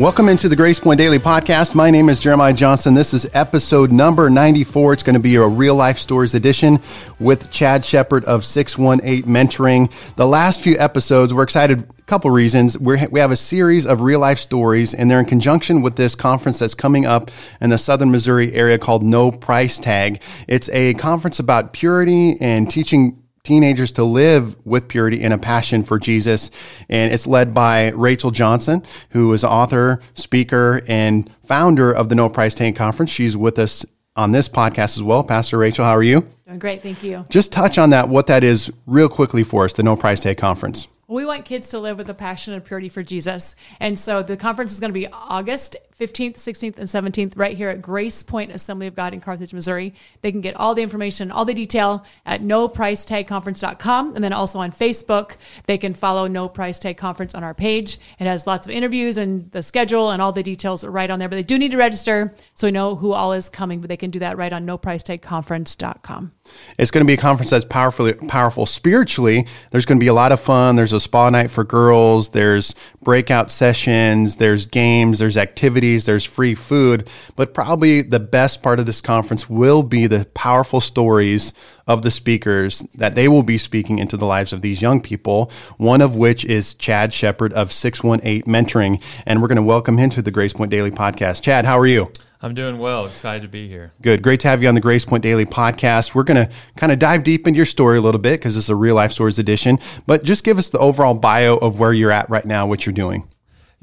Welcome into the Grace Point Daily Podcast. My name is Jeremiah Johnson. This is episode number 94. It's going to be a real life stories edition with Chad Shepard of 618 Mentoring. The last few episodes, we're excited. Couple reasons. We're, we have a series of real life stories, and they're in conjunction with this conference that's coming up in the southern Missouri area called No Price Tag. It's a conference about purity and teaching teenagers to live with purity and a passion for Jesus. And it's led by Rachel Johnson, who is author, speaker, and founder of the No Price Tag Conference. She's with us on this podcast as well. Pastor Rachel, how are you? Doing great, thank you. Just touch on that, what that is, real quickly for us, the No Price Tag Conference. We want kids to live with a passion and purity for Jesus. And so the conference is going to be August 15th, 16th, and 17th right here at Grace Point Assembly of God in Carthage, Missouri. They can get all the information, all the detail at nopricetagconference.com. And then also on Facebook, they can follow No Price Tag Conference on our page. It has lots of interviews and the schedule and all the details right on there. But they do need to register so we know who all is coming, but they can do that right on nopricetagconference.com. It's going to be a conference that's powerfully powerful spiritually. There's going to be a lot of fun. There's a spa night for girls. There's breakout sessions. There's games. There's activities. There's free food. But probably the best part of this conference will be the powerful stories of the speakers that they will be speaking into the lives of these young people. One of which is Chad Shepard of 618 Mentoring. And we're going to welcome him to the Grace Point Daily podcast. Chad, how are you? I'm doing well. Excited to be here. Good. Great to have you on the Grace Point Daily podcast. We're going to kind of dive deep into your story a little bit because it's a real life stories edition, but just give us the overall bio of where you're at right now, what you're doing.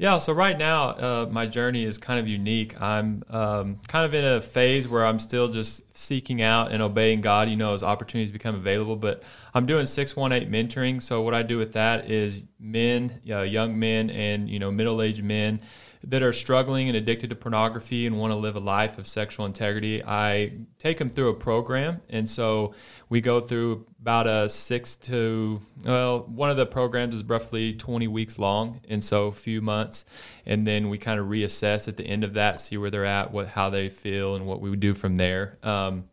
Yeah, so right now, uh, my journey is kind of unique. I'm um, kind of in a phase where I'm still just seeking out and obeying God, you know, as opportunities become available. But I'm doing 618 mentoring. So, what I do with that is men, uh, young men, and, you know, middle aged men that are struggling and addicted to pornography and want to live a life of sexual integrity, I take them through a program. And so we go through about a six to, well, one of the programs is roughly 20 weeks long. And so a few months. And then we kind of reassess at the end of that, see where they're at, what, how they feel, and what we would do from there. Um,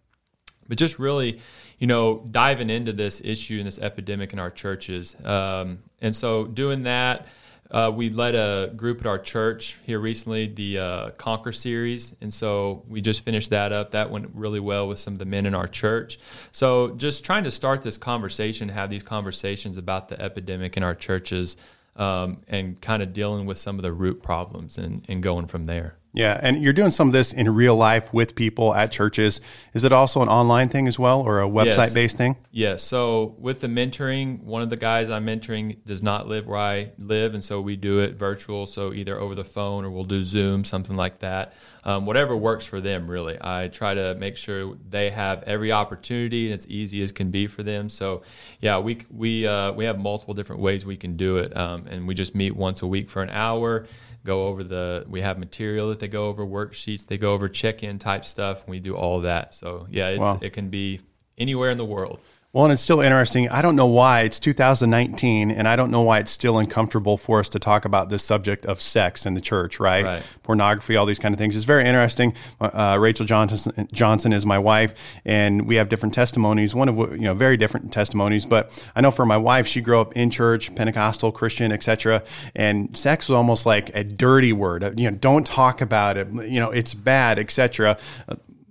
but just really, you know, diving into this issue and this epidemic in our churches. Um, and so doing that, uh, we led a group at our church here recently, the uh, Conquer series, and so we just finished that up. That went really well with some of the men in our church. So just trying to start this conversation, have these conversations about the epidemic in our churches, um, and kind of dealing with some of the root problems and, and going from there. Yeah, and you're doing some of this in real life with people at churches. Is it also an online thing as well, or a website based thing? Yes. So with the mentoring, one of the guys I'm mentoring does not live where I live, and so we do it virtual. So either over the phone or we'll do Zoom, something like that. Um, whatever works for them, really. I try to make sure they have every opportunity and as easy as can be for them. So yeah, we we uh, we have multiple different ways we can do it, um, and we just meet once a week for an hour go over the we have material that they go over worksheets they go over check-in type stuff and we do all that so yeah wow. it can be anywhere in the world well, and it's still interesting. I don't know why it's 2019, and I don't know why it's still uncomfortable for us to talk about this subject of sex in the church, right? right. Pornography, all these kind of things. It's very interesting. Uh, Rachel Johnson, Johnson is my wife, and we have different testimonies. One of you know very different testimonies, but I know for my wife, she grew up in church, Pentecostal, Christian, etc., and sex was almost like a dirty word. You know, don't talk about it. You know, it's bad, etc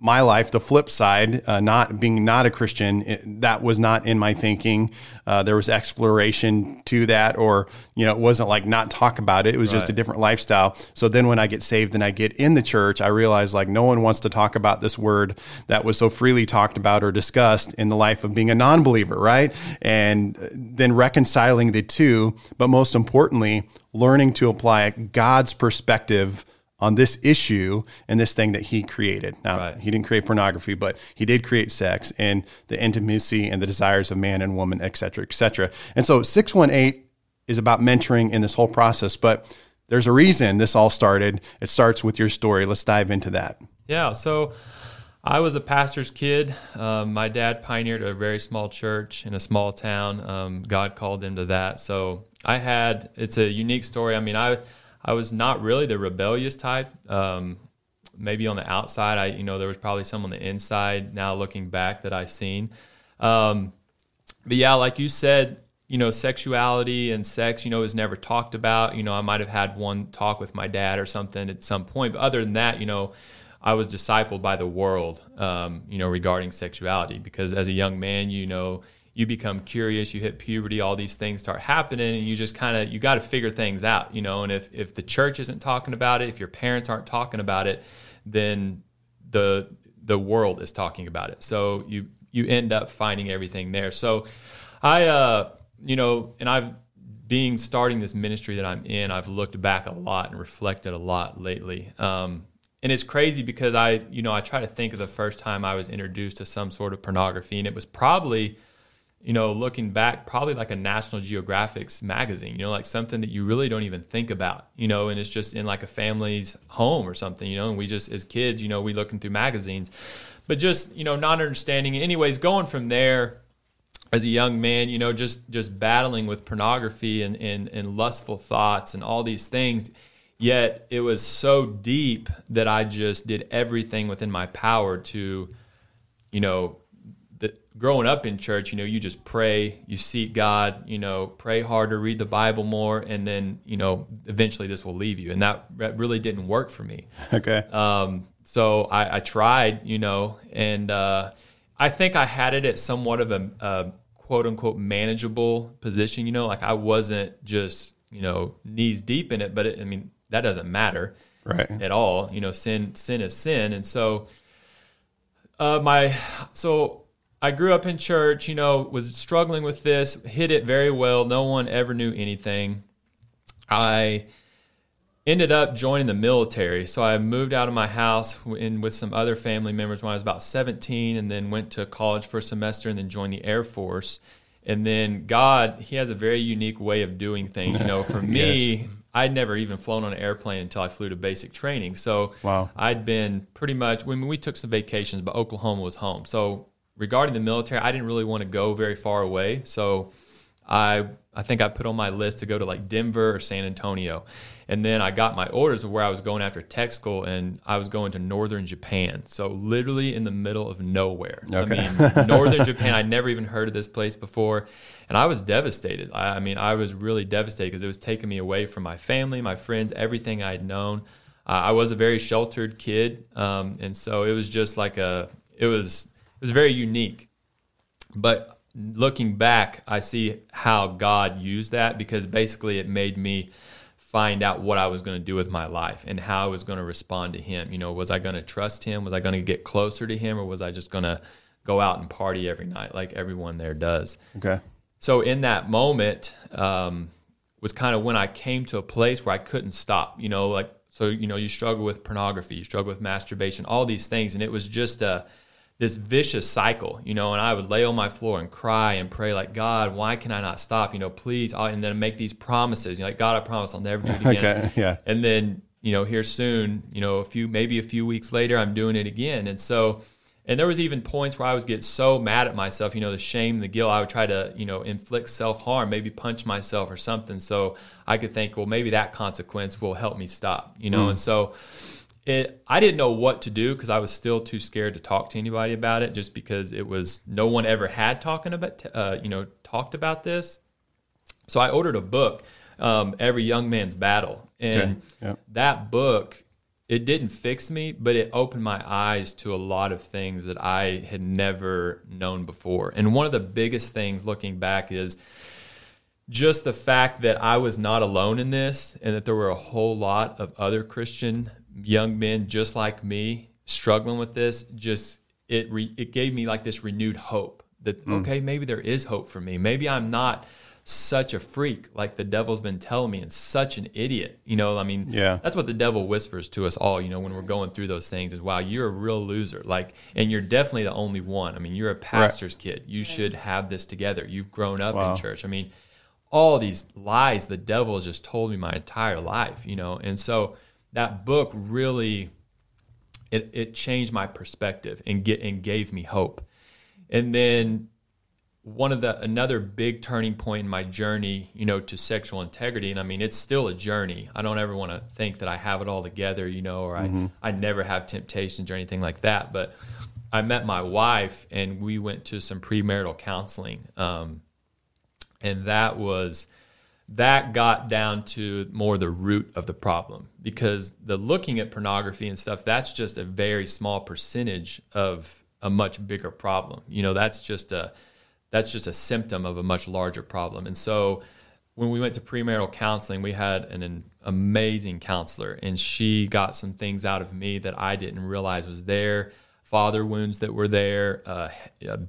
my life, the flip side, uh, not being not a Christian, it, that was not in my thinking. Uh, there was exploration to that, or you know, it wasn't like not talk about it. It was right. just a different lifestyle. So then, when I get saved and I get in the church, I realize like no one wants to talk about this word that was so freely talked about or discussed in the life of being a non-believer, right? And then reconciling the two, but most importantly, learning to apply God's perspective on this issue and this thing that he created. Now, right. he didn't create pornography, but he did create sex and the intimacy and the desires of man and woman, et cetera, et cetera. And so 618 is about mentoring in this whole process, but there's a reason this all started. It starts with your story. Let's dive into that. Yeah. So I was a pastor's kid. Um, my dad pioneered a very small church in a small town. Um, God called him to that. So I had, it's a unique story. I mean, I, I was not really the rebellious type. Um, maybe on the outside, I you know there was probably some on the inside. Now looking back, that I seen. Um, but yeah, like you said, you know, sexuality and sex, you know, is never talked about. You know, I might have had one talk with my dad or something at some point, but other than that, you know, I was discipled by the world, um, you know, regarding sexuality because as a young man, you know, you become curious, you hit puberty, all these things start happening, and you just kind of you got to figure things out, you know. And if if the church isn't talking about it, if your parents aren't talking about it, then the the world is talking about it. So you you end up finding everything there. So I uh you know, and I've being starting this ministry that I'm in, I've looked back a lot and reflected a lot lately. Um, and it's crazy because I, you know, I try to think of the first time I was introduced to some sort of pornography, and it was probably, you know, looking back, probably like a National Geographic's magazine, you know, like something that you really don't even think about, you know, and it's just in like a family's home or something, you know, and we just as kids, you know, we looking through magazines, but just you know, not understanding. Anyways, going from there as a young man, you know, just just battling with pornography and, and, and lustful thoughts and all these things. Yet it was so deep that I just did everything within my power to, you know, growing up in church, you know, you just pray, you seek God, you know, pray harder, read the Bible more, and then, you know, eventually this will leave you. And that, that really didn't work for me. Okay. Um, so I, I tried, you know, and uh, I think I had it at somewhat of a, a quote unquote manageable position. You know, like I wasn't just you know knees deep in it, but it, I mean that doesn't matter right at all. You know, sin sin is sin, and so uh, my so I grew up in church. You know, was struggling with this, hit it very well. No one ever knew anything. I ended up joining the military. So I moved out of my house in, with some other family members when I was about 17 and then went to college for a semester and then joined the Air Force. And then God, He has a very unique way of doing things. You know, for me, yes. I'd never even flown on an airplane until I flew to basic training. So wow. I'd been pretty much, when we took some vacations, but Oklahoma was home. So regarding the military, I didn't really want to go very far away. So I I think I put on my list to go to like Denver or San Antonio. And then I got my orders of where I was going after tech school, and I was going to northern Japan. So literally in the middle of nowhere. Okay. I mean, northern Japan. I'd never even heard of this place before, and I was devastated. I, I mean, I was really devastated because it was taking me away from my family, my friends, everything I had known. Uh, I was a very sheltered kid, um, and so it was just like a. It was was very unique, but looking back, I see how God used that because basically it made me find out what I was going to do with my life and how I was going to respond to Him. You know, was I going to trust Him? Was I going to get closer to Him? Or was I just going to go out and party every night like everyone there does? Okay. So in that moment, um, was kind of when I came to a place where I couldn't stop. You know, like so. You know, you struggle with pornography, you struggle with masturbation, all these things, and it was just a this vicious cycle, you know, and I would lay on my floor and cry and pray like, God, why can I not stop? You know, please, and then make these promises. You know, like God, I promise I'll never do it again. okay, yeah. And then, you know, here soon, you know, a few maybe a few weeks later, I'm doing it again. And so, and there was even points where I was get so mad at myself, you know, the shame, the guilt. I would try to, you know, inflict self harm, maybe punch myself or something, so I could think, well, maybe that consequence will help me stop, you know. Mm. And so, it I didn't know what to do because I was still too scared to talk to anybody about it just because it was no one ever had talking about uh, you know talked about this. So I ordered a book, um, Every Young Man's Battle, and okay. yep. that book it didn't fix me, but it opened my eyes to a lot of things that I had never known before. And one of the biggest things looking back is just the fact that I was not alone in this and that there were a whole lot of other Christian young men just like me struggling with this just it re, it gave me like this renewed hope that mm. okay maybe there is hope for me. Maybe i'm not such a freak like the devil's been telling me and such an idiot you know? I mean yeah. that's what the devil whispers to us all you know when we're going through those things is wow you're a real loser. Like and you're definitely the only one. I mean you're a pastor's right. kid. You should have this together. You've grown up wow. in church. I mean all these lies the devil has just told me my entire life you know? And so that book really it, it changed my perspective and get and gave me hope. And then one of the another big turning point in my journey, you know, to sexual integrity. And I mean, it's still a journey. I don't ever want to think that I have it all together, you know, or mm-hmm. I, I never have temptations or anything like that. But I met my wife and we went to some premarital counseling. Um, and that was that got down to more the root of the problem. Because the looking at pornography and stuff that's just a very small percentage of a much bigger problem. You know that's just a that's just a symptom of a much larger problem. And so when we went to premarital counseling we had an, an amazing counselor and she got some things out of me that i didn't realize was there father wounds that were there, uh,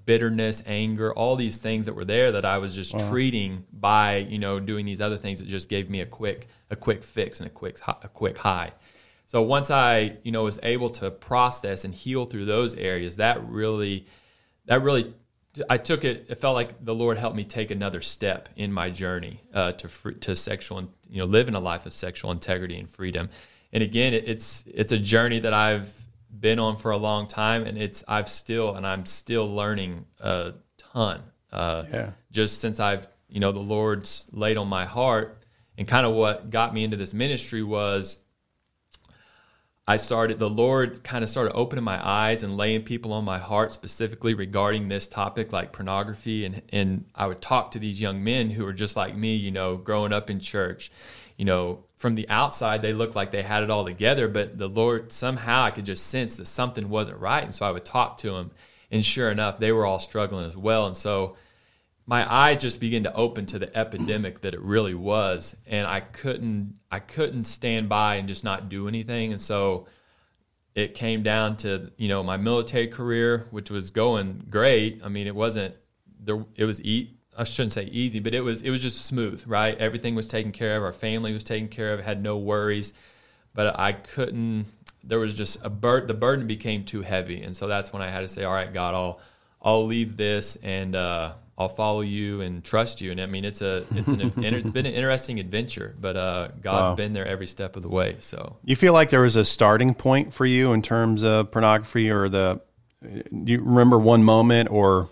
bitterness, anger, all these things that were there that I was just wow. treating by you know doing these other things that just gave me a quick a quick fix and a quick a quick high. So once I you know was able to process and heal through those areas, that really that really I took it. It felt like the Lord helped me take another step in my journey uh, to to sexual, you know, living a life of sexual integrity and freedom. And again, it, it's it's a journey that I've been on for a long time, and it's I've still and I'm still learning a ton. Uh, yeah. Just since I've you know the Lord's laid on my heart, and kind of what got me into this ministry was I started the Lord kind of started opening my eyes and laying people on my heart specifically regarding this topic like pornography and and I would talk to these young men who were just like me, you know, growing up in church, you know, from the outside they looked like they had it all together, but the Lord somehow I could just sense that something wasn't right, and so I would talk to them, and sure enough, they were all struggling as well, and so my eyes just began to open to the epidemic that it really was, and I couldn't I couldn't stand by and just not do anything, and so it came down to you know my military career, which was going great. I mean, it wasn't there. It was eat I shouldn't say easy, but it was it was just smooth, right? Everything was taken care of. Our family was taken care of. Had no worries, but I couldn't. There was just a burden. The burden became too heavy, and so that's when I had to say, "All right, God, I'll I'll leave this and uh, I'll follow you and trust you." And I mean, it's a it's an it's been an interesting adventure, but uh, God's wow. been there every step of the way. So you feel like there was a starting point for you in terms of pornography, or the do you remember one moment or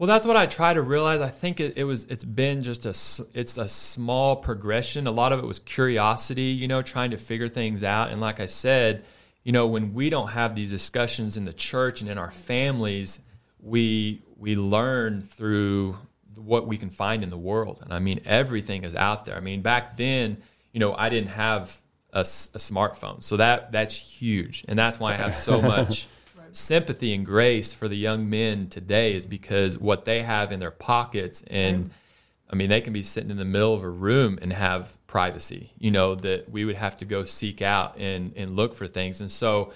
well, that's what I try to realize. I think it, it, was it's been just a it's a small progression. A lot of it was curiosity, you know, trying to figure things out. And like I said, you know, when we don't have these discussions in the church and in our families, we we learn through what we can find in the world. And I mean, everything is out there. I mean, back then, you know, I didn't have a, a smartphone, so that that's huge, and that's why I have so much sympathy and grace for the young men today is because what they have in their pockets and I mean they can be sitting in the middle of a room and have privacy, you know, that we would have to go seek out and and look for things. And so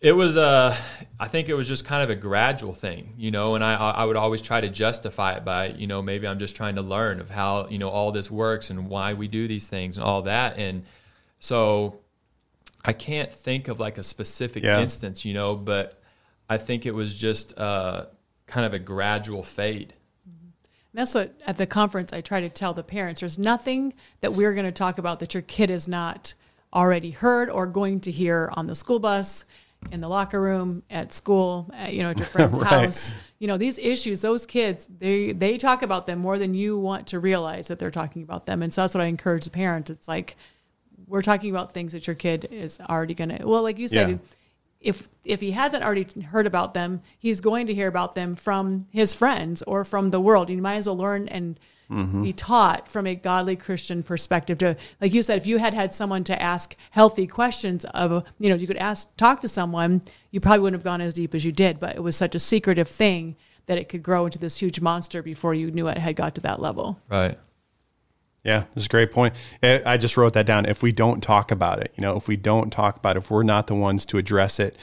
it was a I think it was just kind of a gradual thing, you know, and I I would always try to justify it by, you know, maybe I'm just trying to learn of how, you know, all this works and why we do these things and all that and so I can't think of like a specific yeah. instance, you know, but I think it was just uh, kind of a gradual fade. That's what at the conference I try to tell the parents. There's nothing that we're going to talk about that your kid has not already heard or going to hear on the school bus, in the locker room, at school, at, you know, at your friend's right. house. You know, these issues, those kids, they they talk about them more than you want to realize that they're talking about them. And so that's what I encourage the parents. It's like we're talking about things that your kid is already going to well like you said yeah. if if he hasn't already heard about them he's going to hear about them from his friends or from the world you might as well learn and mm-hmm. be taught from a godly christian perspective to like you said if you had had someone to ask healthy questions of you know you could ask talk to someone you probably wouldn't have gone as deep as you did but it was such a secretive thing that it could grow into this huge monster before you knew it had got to that level right yeah, that's a great point. Eh, I just wrote that down. If we don't talk about it, you know, if we don't talk about it, if we're not the ones to address it,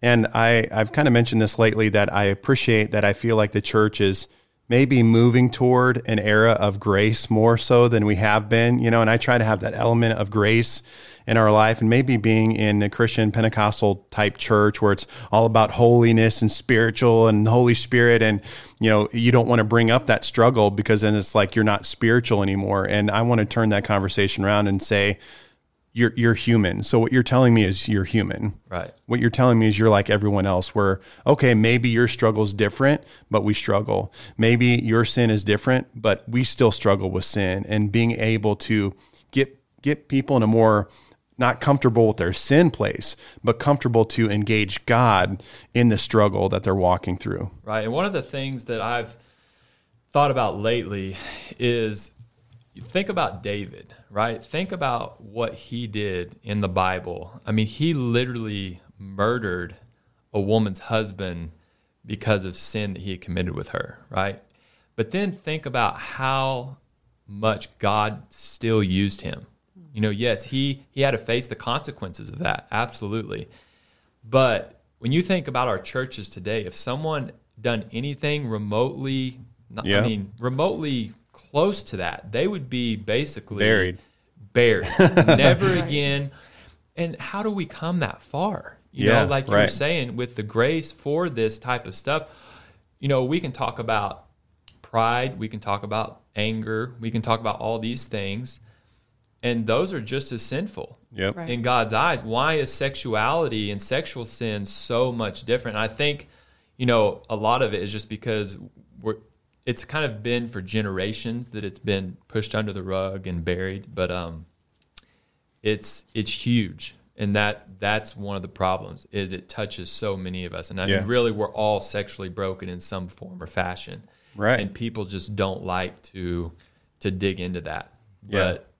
and I, I've kind of mentioned this lately that I appreciate that I feel like the church is maybe moving toward an era of grace more so than we have been, you know, and I try to have that element of grace in our life and maybe being in a Christian Pentecostal type church where it's all about holiness and spiritual and the Holy Spirit and you know you don't want to bring up that struggle because then it's like you're not spiritual anymore. And I want to turn that conversation around and say you're you're human. So what you're telling me is you're human. Right. What you're telling me is you're like everyone else where okay, maybe your struggle is different, but we struggle. Maybe your sin is different, but we still struggle with sin and being able to get get people in a more not comfortable with their sin place, but comfortable to engage God in the struggle that they're walking through. Right. And one of the things that I've thought about lately is think about David, right? Think about what he did in the Bible. I mean, he literally murdered a woman's husband because of sin that he had committed with her, right? But then think about how much God still used him. You know, yes, he he had to face the consequences of that, absolutely. But when you think about our churches today, if someone done anything remotely, I mean, remotely close to that, they would be basically buried, buried, never again. And how do we come that far? You yeah, know, like you right. were saying, with the grace for this type of stuff, you know, we can talk about pride, we can talk about anger, we can talk about all these things, and those are just as sinful yep. right. in God's eyes. Why is sexuality and sexual sin so much different? And I think, you know, a lot of it is just because we're it's kind of been for generations that it's been pushed under the rug and buried, but um, it's it's huge, and that that's one of the problems is it touches so many of us, and I yeah. mean, really, we're all sexually broken in some form or fashion, right? And people just don't like to to dig into that, yeah. but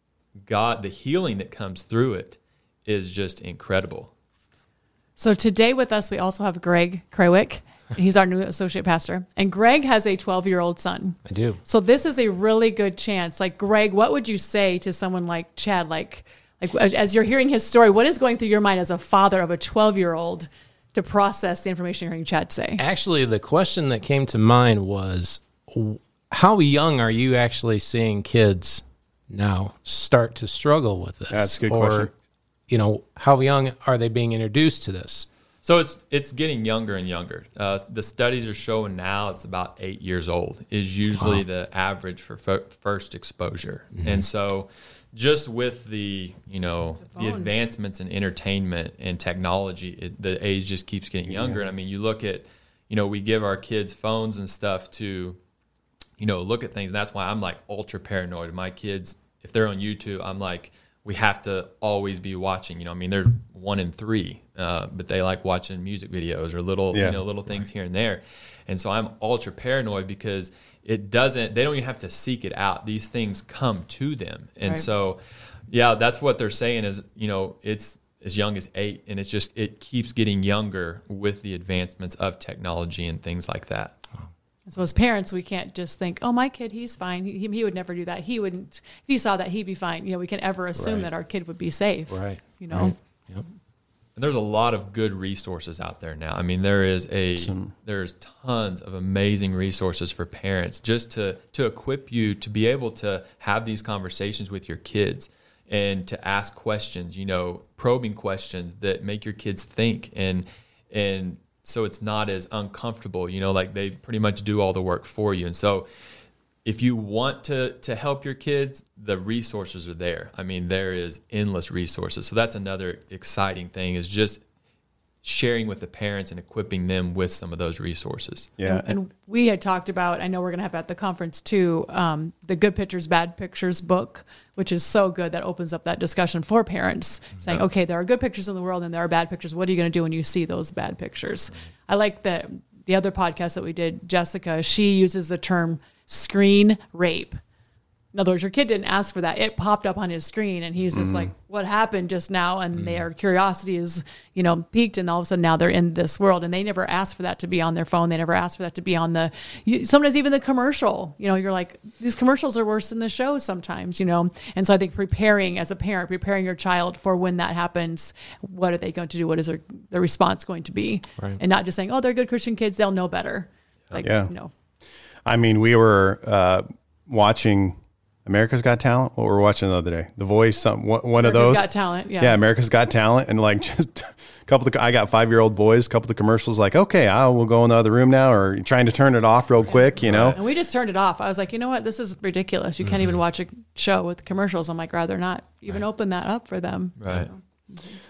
God, the healing that comes through it is just incredible. So today with us, we also have Greg Krawick. He's our new associate pastor. And Greg has a 12 year old son. I do. So this is a really good chance. Like, Greg, what would you say to someone like Chad? Like, like as you're hearing his story, what is going through your mind as a father of a 12 year old to process the information you're hearing Chad say? Actually, the question that came to mind was how young are you actually seeing kids now start to struggle with this? That's a good or, question. You know, how young are they being introduced to this? So it's it's getting younger and younger. Uh, the studies are showing now it's about eight years old is usually wow. the average for f- first exposure, mm-hmm. and so just with the you know the, the advancements in entertainment and technology, it, the age just keeps getting younger. Yeah. And I mean, you look at you know we give our kids phones and stuff to you know look at things, and that's why I'm like ultra paranoid. My kids, if they're on YouTube, I'm like we have to always be watching. You know, I mean, they're one in three, uh, but they like watching music videos or little, yeah. you know, little things here and there. And so I'm ultra paranoid because it doesn't. They don't even have to seek it out. These things come to them, and right. so, yeah, that's what they're saying is, you know, it's as young as eight, and it's just it keeps getting younger with the advancements of technology and things like that. So as parents, we can't just think, "Oh, my kid, he's fine. He, he would never do that. He wouldn't. If he saw that, he'd be fine." You know, we can ever assume right. that our kid would be safe. Right. You know. Right. Yep. And there's a lot of good resources out there now. I mean, there is a Some. there's tons of amazing resources for parents just to to equip you to be able to have these conversations with your kids and to ask questions. You know, probing questions that make your kids think and and so it's not as uncomfortable you know like they pretty much do all the work for you. And so if you want to to help your kids the resources are there. I mean there is endless resources. So that's another exciting thing is just sharing with the parents and equipping them with some of those resources. Yeah. And, and we had talked about, I know we're going to have at the conference too, um, the Good Pictures, Bad Pictures book, which is so good that opens up that discussion for parents saying, yeah. okay, there are good pictures in the world and there are bad pictures. What are you going to do when you see those bad pictures? I like that the other podcast that we did, Jessica, she uses the term screen rape in other words, your kid didn't ask for that. It popped up on his screen and he's just mm-hmm. like, what happened just now? And mm-hmm. their curiosity is, you know, piqued and all of a sudden now they're in this world and they never asked for that to be on their phone. They never asked for that to be on the, sometimes even the commercial, you know, you're like, these commercials are worse than the show sometimes, you know? And so I think preparing as a parent, preparing your child for when that happens, what are they going to do? What is their, their response going to be? Right. And not just saying, oh, they're good Christian kids. They'll know better. Like, yeah. you know. I mean, we were uh, watching America's Got Talent. What we were watching the other day, The Voice. Some one, one of those. Got Talent. Yeah. Yeah, America's Got Talent, and like just a couple of. I got five year old boys. A couple of the commercials, like, okay, I will go in the other room now, or trying to turn it off real quick, you know. And we just turned it off. I was like, you know what, this is ridiculous. You mm-hmm. can't even mm-hmm. watch a show with commercials. I'm like, rather not even right. open that up for them. Right.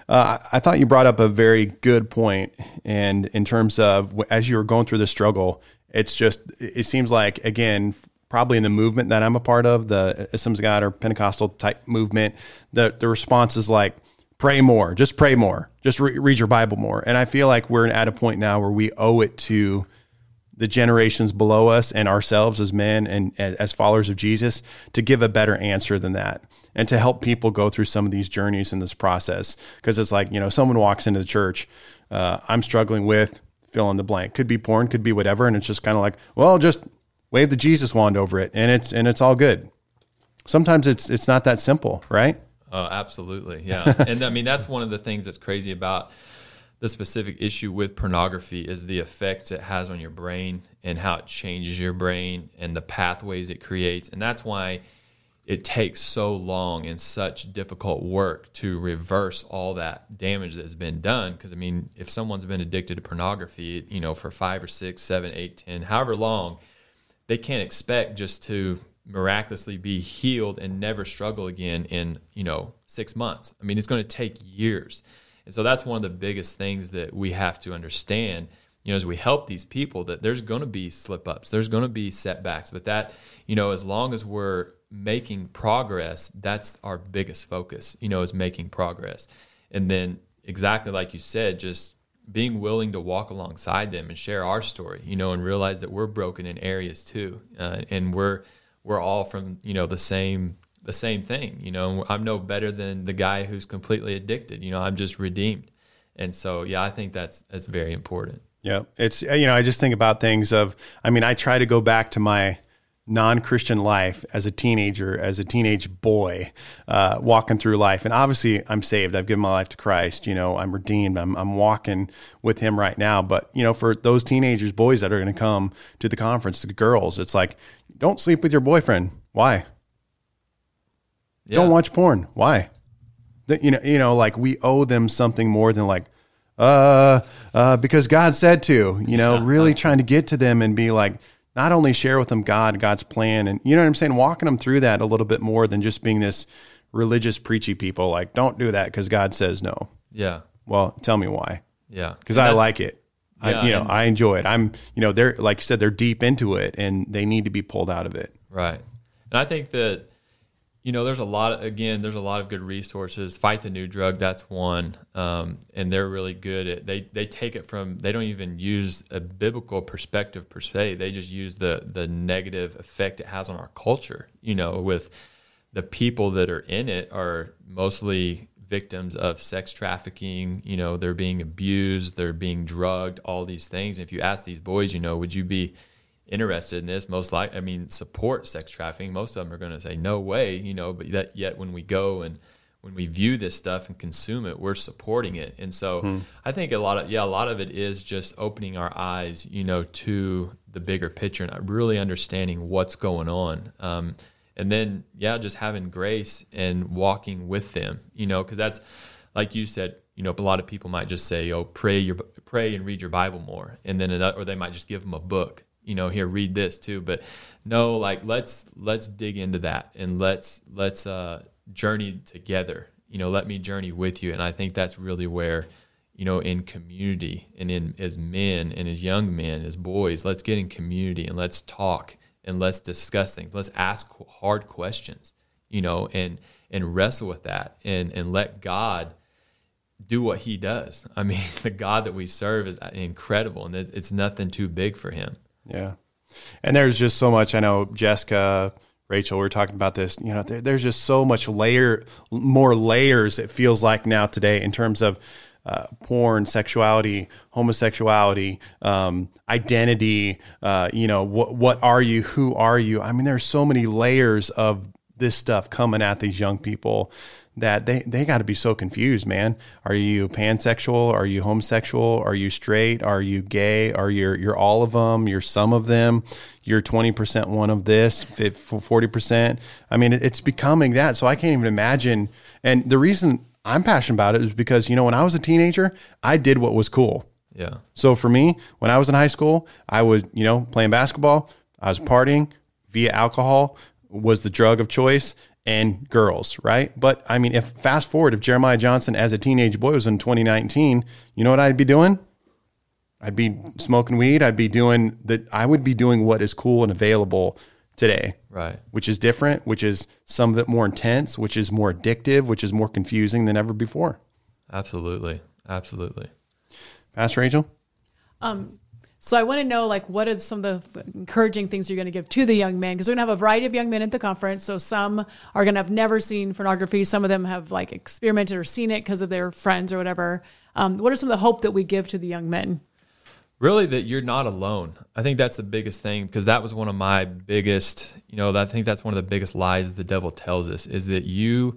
Uh, I thought you brought up a very good point, and in terms of as you were going through the struggle, it's just it seems like again probably in the movement that I'm a part of, the of God or Pentecostal type movement, the, the response is like, pray more, just pray more, just re- read your Bible more. And I feel like we're at a point now where we owe it to the generations below us and ourselves as men and as followers of Jesus to give a better answer than that and to help people go through some of these journeys in this process. Because it's like, you know, someone walks into the church, uh, I'm struggling with fill in the blank. Could be porn, could be whatever. And it's just kind of like, well, just wave the Jesus wand over it and it's and it's all good. Sometimes it's it's not that simple, right? Oh, absolutely. Yeah. and I mean that's one of the things that's crazy about the specific issue with pornography is the effects it has on your brain and how it changes your brain and the pathways it creates. And that's why it takes so long and such difficult work to reverse all that damage that's been done. Because I mean, if someone's been addicted to pornography, you know, for five or six, seven, eight, ten, however long, they can't expect just to miraculously be healed and never struggle again in you know six months. I mean, it's going to take years, and so that's one of the biggest things that we have to understand. You know, as we help these people, that there's going to be slip ups, there's going to be setbacks, but that you know, as long as we're making progress, that's our biggest focus, you know, is making progress. And then exactly like you said, just being willing to walk alongside them and share our story, you know, and realize that we're broken in areas too. Uh, and we're, we're all from, you know, the same, the same thing, you know, I'm no better than the guy who's completely addicted, you know, I'm just redeemed. And so, yeah, I think that's, that's very important. Yeah. It's, you know, I just think about things of, I mean, I try to go back to my, non-Christian life as a teenager, as a teenage boy, uh, walking through life. And obviously, I'm saved. I've given my life to Christ. You know, I'm redeemed. I'm, I'm walking with Him right now. But you know, for those teenagers, boys that are going to come to the conference, the girls, it's like, don't sleep with your boyfriend. Why? Yeah. Don't watch porn. Why? you know, you know, like we owe them something more than like, uh, uh, because God said to. You know, yeah. really trying to get to them and be like not only share with them God, God's plan, and you know what I'm saying, walking them through that a little bit more than just being this religious preachy people. Like, don't do that because God says no. Yeah. Well, tell me why. Yeah. Because I like it. Yeah, I, you know, I enjoy it. I'm, you know, they're like you said, they're deep into it, and they need to be pulled out of it. Right. And I think that you know, there's a lot of, again, there's a lot of good resources. Fight the New Drug, that's one, um, and they're really good at. They they take it from. They don't even use a biblical perspective per se. They just use the the negative effect it has on our culture. You know, with the people that are in it are mostly victims of sex trafficking. You know, they're being abused, they're being drugged, all these things. And if you ask these boys, you know, would you be interested in this most like i mean support sex trafficking. Most of them are going to say no way you know but that yet when we go and when we view this stuff and consume it we're supporting it. And so hmm. i think a lot of yeah a lot of it is just opening our eyes you know to the bigger picture and really understanding what's going on. Um, and then yeah just having grace and walking with them you know because that's like you said you know a lot of people might just say oh pray your pray and read your bible more and then or they might just give them a book you know here read this too but no like let's let's dig into that and let's let's uh journey together. You know let me journey with you. And i think that's really where you know in community and in as men and as young men as boys let's get in community and let's talk and let's discuss things. Let's ask hard questions you know and and wrestle with that and and let god do what he does. I mean the god that we serve is incredible and it's nothing too big for him yeah. And there's just so much. I know Jessica, Rachel, we are talking about this. You know, there, there's just so much layer, more layers. It feels like now today in terms of uh, porn, sexuality, homosexuality, um, identity. Uh, you know, what what are you? Who are you? I mean, there's so many layers of this stuff coming at these young people that they, they got to be so confused, man. Are you pansexual? Are you homosexual? Are you straight? Are you gay? Are you you're all of them? You're some of them. You're 20% one of this, 40%. I mean, it's becoming that. So I can't even imagine. And the reason I'm passionate about it is because, you know, when I was a teenager, I did what was cool. Yeah. So for me, when I was in high school, I was, you know, playing basketball, I was partying via alcohol was the drug of choice and girls, right? But I mean, if fast forward, if Jeremiah Johnson as a teenage boy was in 2019, you know what I'd be doing? I'd be smoking weed. I'd be doing that. I would be doing what is cool and available today. Right. Which is different, which is some of it more intense, which is more addictive, which is more confusing than ever before. Absolutely. Absolutely. Pastor Rachel? Um, So I want to know like what are some of the encouraging things you're going to give to the young men because we're going to have a variety of young men at the conference. So some are going to have never seen pornography. Some of them have like experimented or seen it because of their friends or whatever. Um, what are some of the hope that we give to the young men? Really, that you're not alone. I think that's the biggest thing because that was one of my biggest. You know, I think that's one of the biggest lies that the devil tells us is that you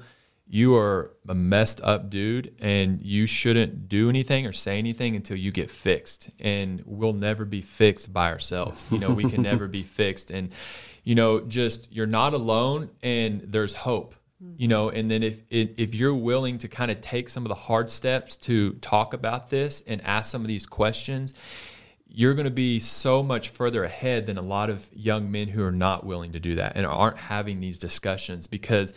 you are a messed up dude and you shouldn't do anything or say anything until you get fixed. And we'll never be fixed by ourselves. You know we can never be fixed. And you know just you're not alone and there's hope you know. And then if if you're willing to kind of take some of the hard steps to talk about this and ask some of these questions you're going to be so much further ahead than a lot of young men who are not willing to do that and aren't having these discussions because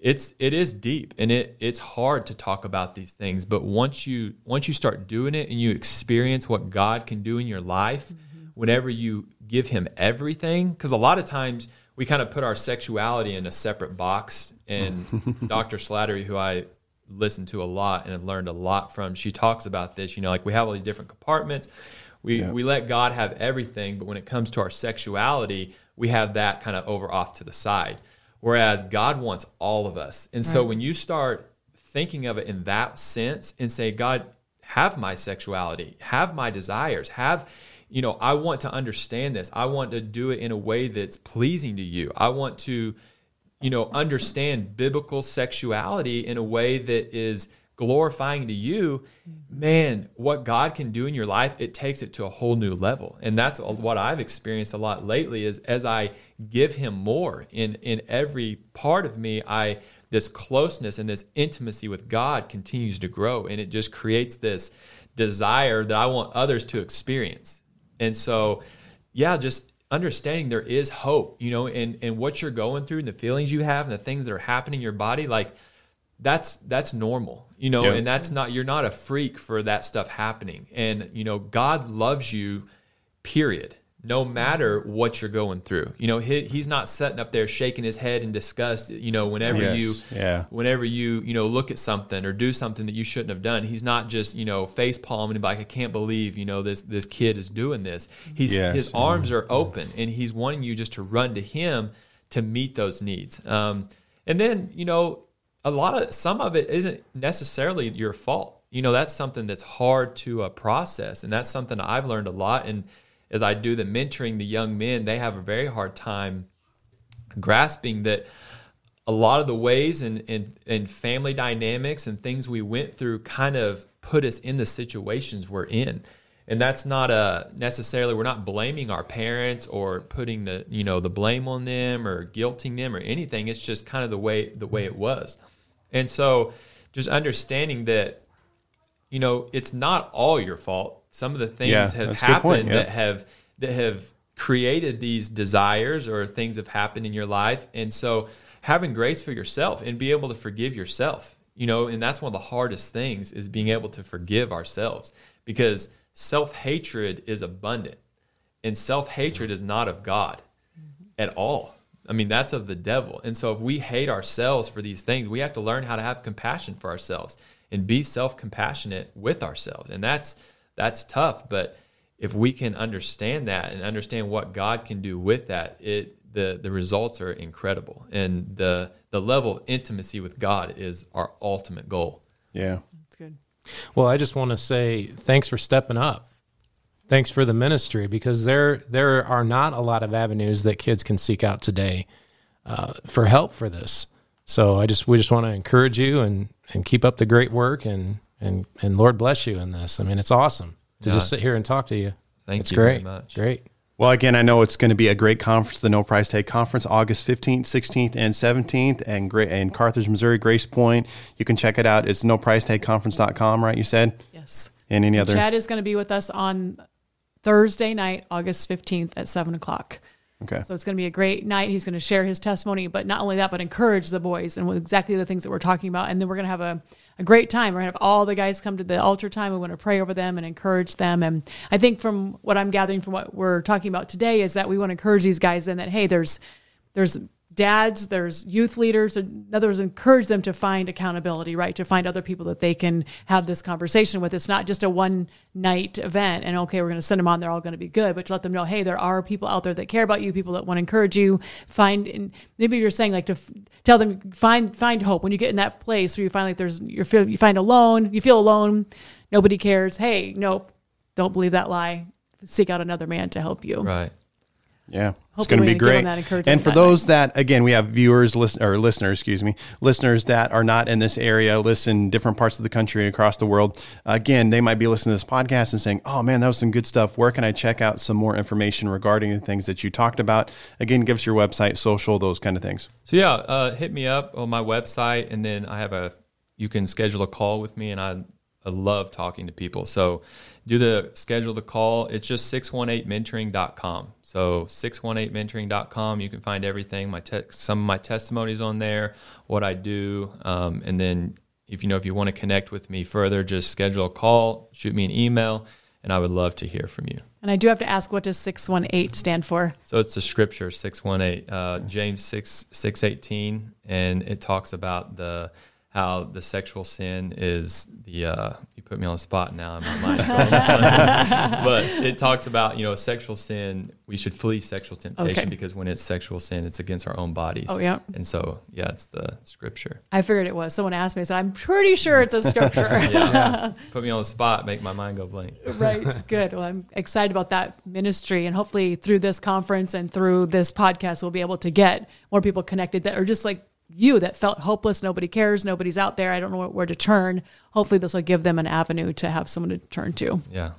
it's it is deep and it it's hard to talk about these things but once you once you start doing it and you experience what God can do in your life mm-hmm. whenever you give him everything cuz a lot of times we kind of put our sexuality in a separate box and Dr. Slattery who I listen to a lot and have learned a lot from she talks about this you know like we have all these different compartments we yeah. we let God have everything but when it comes to our sexuality we have that kind of over off to the side Whereas God wants all of us. And so when you start thinking of it in that sense and say, God, have my sexuality, have my desires, have, you know, I want to understand this. I want to do it in a way that's pleasing to you. I want to, you know, understand biblical sexuality in a way that is glorifying to you, mm-hmm. man, what God can do in your life, it takes it to a whole new level. And that's what I've experienced a lot lately is as I give him more in in every part of me, I this closeness and this intimacy with God continues to grow and it just creates this desire that I want others to experience. And so, yeah, just understanding there is hope, you know, and and what you're going through and the feelings you have and the things that are happening in your body like that's that's normal you know and that's not you're not a freak for that stuff happening. And you know god loves you period no matter what you're going through. You know he, he's not sitting up there shaking his head in disgust you know whenever yes. you yeah. whenever you you know look at something or do something that you shouldn't have done. He's not just you know face palming like i can't believe you know this this kid is doing this. He's yes. his arms are open and he's wanting you just to run to him to meet those needs. Um, and then you know a lot of some of it isn't necessarily your fault. You know, that's something that's hard to uh, process, and that's something I've learned a lot. And as I do the mentoring the young men, they have a very hard time grasping that a lot of the ways and, and, and family dynamics and things we went through kind of put us in the situations we're in and that's not a necessarily we're not blaming our parents or putting the you know the blame on them or guilting them or anything it's just kind of the way the way it was and so just understanding that, you know, it's not all your fault. Some of the things yeah, have happened yeah. that have that have created these desires or things have happened in your life. And so having grace for yourself and be able to forgive yourself, you know, and that's one of the hardest things is being able to forgive ourselves because self-hatred is abundant and self-hatred is not of God at all. I mean, that's of the devil. And so if we hate ourselves for these things, we have to learn how to have compassion for ourselves and be self-compassionate with ourselves. And that's that's tough, but if we can understand that and understand what God can do with that, it the the results are incredible. And the the level of intimacy with God is our ultimate goal. Yeah. That's good. Well, I just want to say thanks for stepping up thanks for the ministry because there there are not a lot of avenues that kids can seek out today uh, for help for this. So I just we just want to encourage you and and keep up the great work and and and Lord bless you in this. I mean, it's awesome to yeah. just sit here and talk to you. Thank it's you great. very much. Great. Well, again, I know it's going to be a great conference, the No Price Tag Conference, August 15th, 16th, and 17th, and great in Carthage, Missouri, Grace Point. You can check it out. It's no price tag conference.com, right? You said? Yes. And any other? Chad is going to be with us on Thursday night, August 15th at 7 o'clock. Okay. So it's going to be a great night. He's going to share his testimony, but not only that, but encourage the boys and exactly the things that we're talking about. And then we're going to have a, a great time. We're going to have all the guys come to the altar time. We want to pray over them and encourage them. And I think from what I'm gathering from what we're talking about today is that we want to encourage these guys in that, hey, there's, there's dads, there's youth leaders. In other words, encourage them to find accountability, right? To find other people that they can have this conversation with. It's not just a one night event and okay, we're going to send them on. They're all going to be good, but to let them know, hey, there are people out there that care about you, people that want to encourage you. Find, and maybe you're saying like to f- tell them find find hope when you get in that place where you find like there's you feel you find alone, you feel alone, nobody cares. Hey, nope, don't believe that lie. Seek out another man to help you. Right. Yeah. It's going to be great. And for those night. that, again, we have viewers, listen, or listeners, excuse me, listeners that are not in this area, listen different parts of the country, across the world. Again, they might be listening to this podcast and saying, oh man, that was some good stuff. Where can I check out some more information regarding the things that you talked about? Again, give us your website, social, those kind of things. So yeah, uh, hit me up on my website. And then I have a, you can schedule a call with me and I, I love talking to people. So do the schedule the call. It's just 618mentoring.com. So 618mentoring.com. You can find everything. My te- some of my testimonies on there, what I do, um, and then if you know if you want to connect with me further, just schedule a call, shoot me an email, and I would love to hear from you. And I do have to ask, what does 618 stand for? So it's the scripture 618, uh, James 6 618, and it talks about the how the sexual sin is the uh, you put me on the spot now my mind's going but it talks about you know sexual sin we should flee sexual temptation okay. because when it's sexual sin it's against our own bodies. Oh yeah. And so yeah it's the scripture. I figured it was. Someone asked me I said I'm pretty sure it's a scripture. Yeah. yeah. put me on the spot make my mind go blank. Right good. Well I'm excited about that ministry and hopefully through this conference and through this podcast we'll be able to get more people connected that are just like you that felt hopeless, nobody cares, nobody's out there, I don't know where to turn. Hopefully, this will give them an avenue to have someone to turn to. Yeah.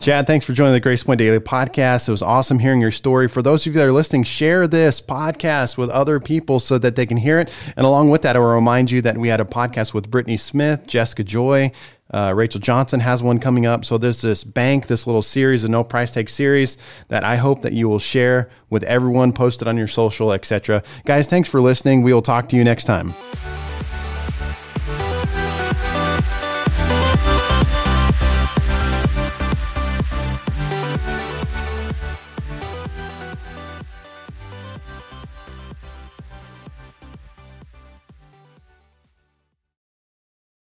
Chad, thanks for joining the Grace Point Daily podcast. It was awesome hearing your story. For those of you that are listening, share this podcast with other people so that they can hear it. And along with that, I will remind you that we had a podcast with Brittany Smith, Jessica Joy, uh, Rachel Johnson has one coming up. So there's this bank, this little series, a no price tag series that I hope that you will share with everyone, post it on your social, etc. Guys, thanks for listening. We will talk to you next time.